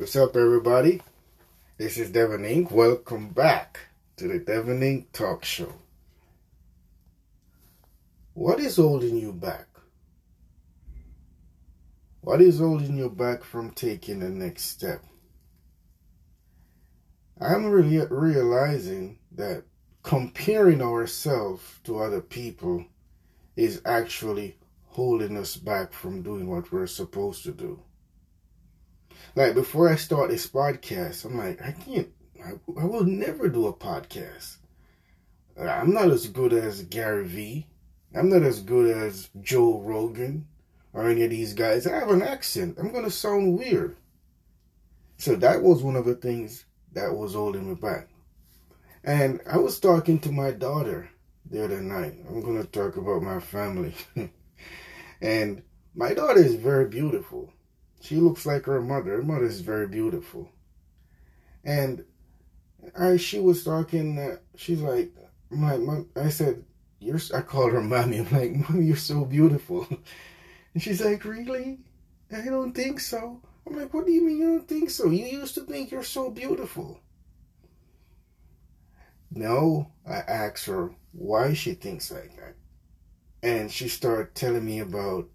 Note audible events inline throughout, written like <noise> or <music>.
What's up, everybody? This is Devin Inc. Welcome back to the Devin Inc. Talk Show. What is holding you back? What is holding you back from taking the next step? I'm really realizing that comparing ourselves to other people is actually holding us back from doing what we're supposed to do. Like before I start this podcast, I'm like, I can't, I, I will never do a podcast. I'm not as good as Gary Vee. I'm not as good as Joe Rogan or any of these guys. I have an accent. I'm going to sound weird. So that was one of the things that was holding me back. And I was talking to my daughter the other night. I'm going to talk about my family. <laughs> and my daughter is very beautiful. She looks like her mother. Her mother is very beautiful. And I, she was talking. Uh, she's like, my, my, I said, "You're." I called her mommy. I'm like, "Mommy, you're so beautiful." <laughs> And she's like, "Really? I don't think so." I'm like, "What do you mean you don't think so? You used to think you're so beautiful." No, I asked her why she thinks like that, and she started telling me about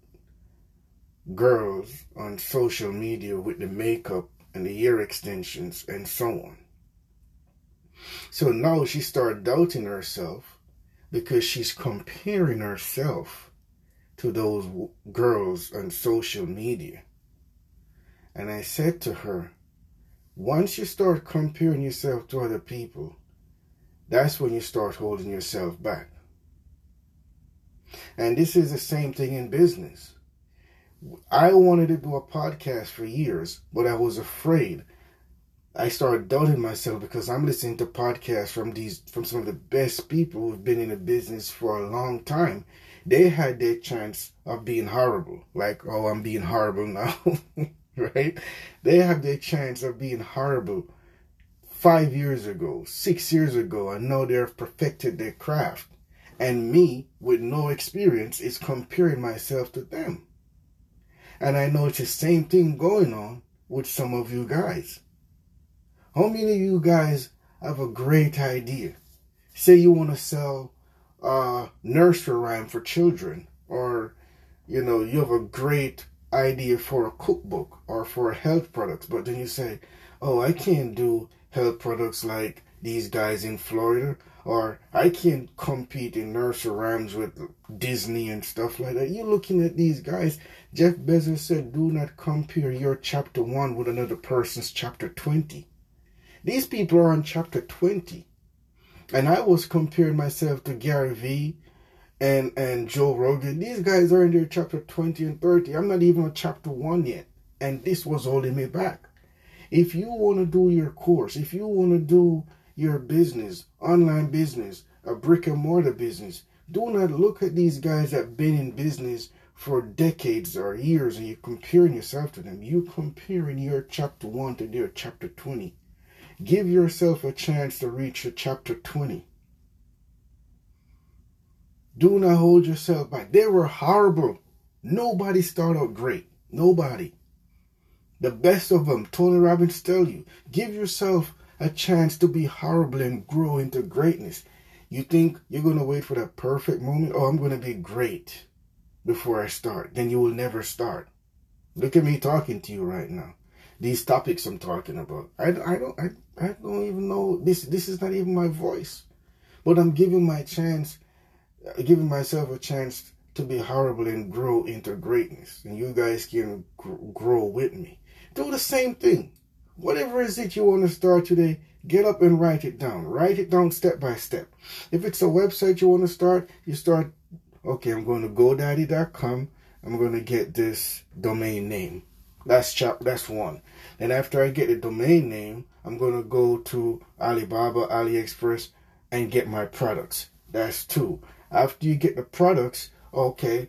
girls on social media with the makeup and the ear extensions and so on. So now she started doubting herself because she's comparing herself to those girls on social media. And I said to her, once you start comparing yourself to other people, that's when you start holding yourself back. And this is the same thing in business. I wanted to do a podcast for years, but I was afraid. I started doubting myself because I'm listening to podcasts from these from some of the best people who've been in the business for a long time. They had their chance of being horrible, like oh I'm being horrible now, <laughs> right? They have their chance of being horrible five years ago, six years ago, and now they've perfected their craft. And me, with no experience, is comparing myself to them. And I know it's the same thing going on with some of you guys. How many of you guys have a great idea? Say you want to sell a nursery rhyme for children, or you know, you have a great idea for a cookbook or for health products, but then you say, Oh, I can't do health products like these guys in Florida or I can't compete in nursery rhymes with Disney and stuff like that. You're looking at these guys. Jeff Bezos said, do not compare your chapter 1 with another person's chapter 20. These people are on chapter 20. And I was comparing myself to Gary Vee and, and Joe Rogan. These guys are in their chapter 20 and 30. I'm not even on chapter 1 yet. And this was holding me back. If you want to do your course, if you want to do your business, online business, a brick and mortar business. Do not look at these guys that have been in business for decades or years and you're comparing yourself to them. You're comparing your chapter 1 to their chapter 20. Give yourself a chance to reach your chapter 20. Do not hold yourself back. They were horrible. Nobody started out great. Nobody. The best of them, Tony Robbins tell you, give yourself a chance to be horrible and grow into greatness. You think you're going to wait for that perfect moment? Oh, I'm going to be great before I start. Then you will never start. Look at me talking to you right now. These topics I'm talking about. I, I don't I, I don't even know this this is not even my voice. But I'm giving my chance uh, giving myself a chance to be horrible and grow into greatness. And you guys can grow with me. Do the same thing. Whatever is it you want to start today, get up and write it down. Write it down step by step. If it's a website you want to start, you start, okay, I'm going to GoDaddy.com. I'm going to get this domain name. That's chap. That's one. Then after I get the domain name, I'm going to go to Alibaba, AliExpress, and get my products. That's two. After you get the products, okay,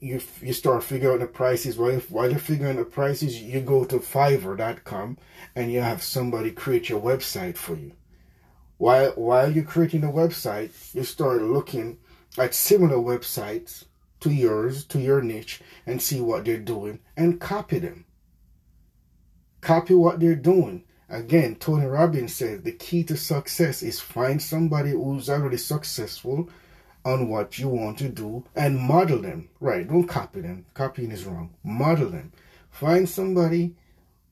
you, you, start figuring out the prices. While, while you're figuring the prices, you go to Fiverr.com and you have somebody create your website for you. While, while you're creating the website, you start looking at similar websites to yours, to your niche, and see what they're doing and copy them. Copy what they're doing. Again, Tony Robbins says the key to success is find somebody who's already successful on what you want to do and model them. Right, don't copy them. Copying is wrong. Model them. Find somebody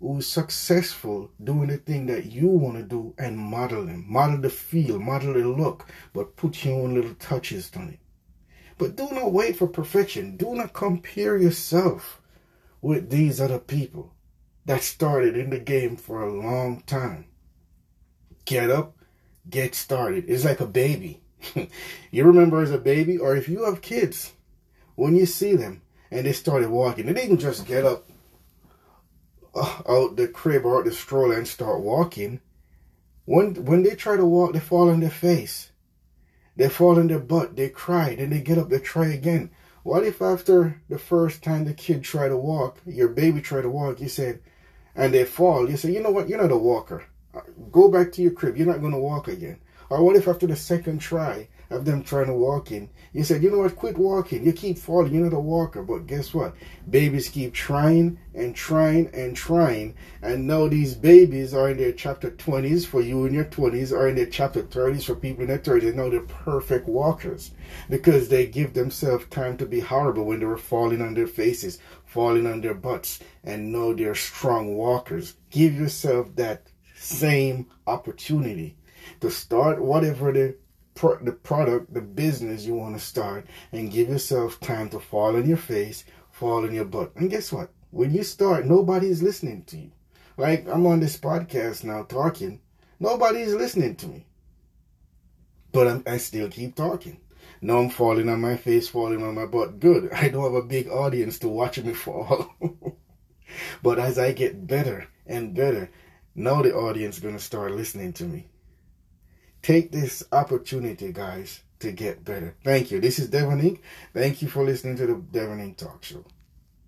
who's successful doing the thing that you want to do and model them. Model the feel, model the look, but put your own little touches on it. But do not wait for perfection. Do not compare yourself with these other people that started in the game for a long time. Get up, get started. It's like a baby. <laughs> you remember as a baby, or if you have kids, when you see them and they started walking, they didn't just get up uh, out the crib or out the stroller and start walking. When when they try to walk, they fall on their face. They fall on their butt, they cry, then they get up, they try again. What if after the first time the kid try to walk, your baby try to walk, you said, and they fall, you say, you know what, you're not a walker. Go back to your crib, you're not going to walk again. Or what if after the second try of them trying to walk in, you said, you know what, quit walking. You keep falling. You're not a walker. But guess what? Babies keep trying and trying and trying. And now these babies are in their chapter 20s for you in your 20s, or in their chapter 30s for people in their 30s. Now they're perfect walkers because they give themselves time to be horrible when they were falling on their faces, falling on their butts. And now they're strong walkers. Give yourself that same opportunity to start whatever the pro- the product, the business you want to start, and give yourself time to fall on your face, fall on your butt. And guess what? When you start, nobody is listening to you. Like I'm on this podcast now talking, nobody is listening to me, but I'm, I still keep talking. Now I'm falling on my face, falling on my butt. Good. <laughs> I don't have a big audience to watch me fall. <laughs> but as I get better and better, now the audience is gonna start listening to me. Take this opportunity, guys, to get better. Thank you. This is Devon Inc. Thank you for listening to the Devon Inc. Talk Show.